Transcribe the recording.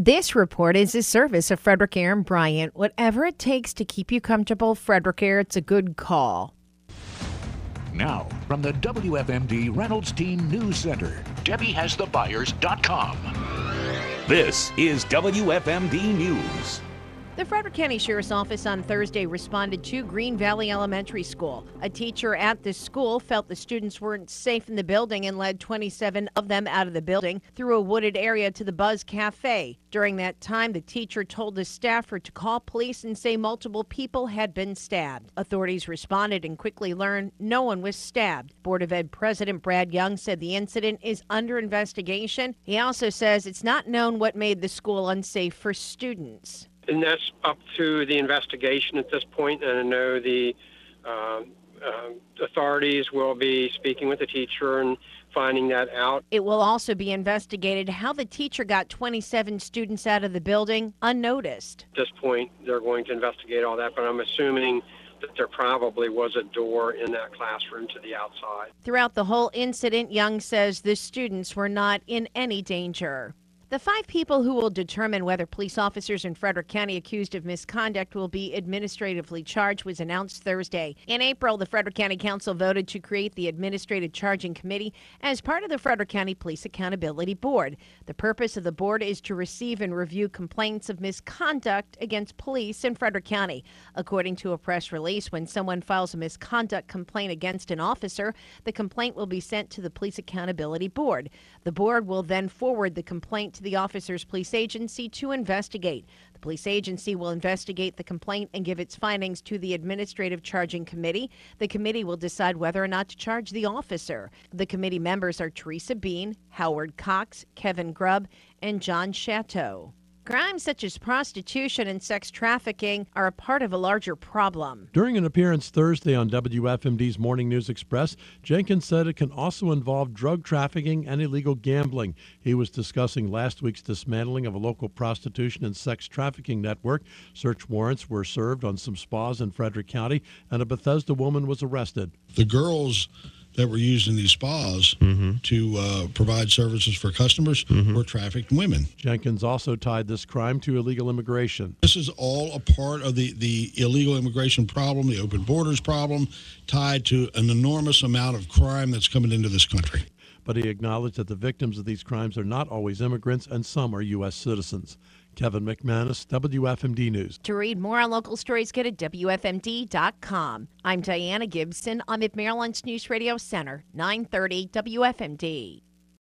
This report is a service of Frederick Air and Bryant. Whatever it takes to keep you comfortable, Frederick Air, it's a good call. Now, from the WFMD Reynolds Team News Center, Debbie has the buyers.com. This is WFMD News. The Frederick County Sheriff's Office on Thursday responded to Green Valley Elementary School. A teacher at the school felt the students weren't safe in the building and led 27 of them out of the building through a wooded area to the Buzz Cafe. During that time, the teacher told the staffer to call police and say multiple people had been stabbed. Authorities responded and quickly learned no one was stabbed. Board of Ed President Brad Young said the incident is under investigation. He also says it's not known what made the school unsafe for students and that's up to the investigation at this point. And I know the uh, uh, authorities will be speaking with the teacher and finding that out. It will also be investigated how the teacher got 27 students out of the building unnoticed. At this point, they're going to investigate all that, but I'm assuming that there probably was a door in that classroom to the outside. Throughout the whole incident, Young says the students were not in any danger. The five people who will determine whether police officers in Frederick County accused of misconduct will be administratively charged was announced Thursday. In April, the Frederick County Council voted to create the Administrative Charging Committee as part of the Frederick County Police Accountability Board. The purpose of the board is to receive and review complaints of misconduct against police in Frederick County. According to a press release, when someone files a misconduct complaint against an officer, the complaint will be sent to the Police Accountability Board. The board will then forward the complaint to the officer's police agency to investigate. The police agency will investigate the complaint and give its findings to the Administrative Charging Committee. The committee will decide whether or not to charge the officer. The committee members are Teresa Bean, Howard Cox, Kevin Grubb, and John Chateau. Crimes such as prostitution and sex trafficking are a part of a larger problem. During an appearance Thursday on WFMD's Morning News Express, Jenkins said it can also involve drug trafficking and illegal gambling. He was discussing last week's dismantling of a local prostitution and sex trafficking network. Search warrants were served on some spas in Frederick County, and a Bethesda woman was arrested. The girls that were used in these spas mm-hmm. to uh, provide services for customers mm-hmm. were trafficked women. Jenkins also tied this crime to illegal immigration. This is all a part of the, the illegal immigration problem, the open borders problem, tied to an enormous amount of crime that's coming into this country. But he acknowledged that the victims of these crimes are not always immigrants and some are U.S. citizens. Kevin McManus, WFMD News. To read more on local stories, go to WFMD.com. I'm Diana Gibson. I'm at Maryland's News Radio Center, 930 WFMD.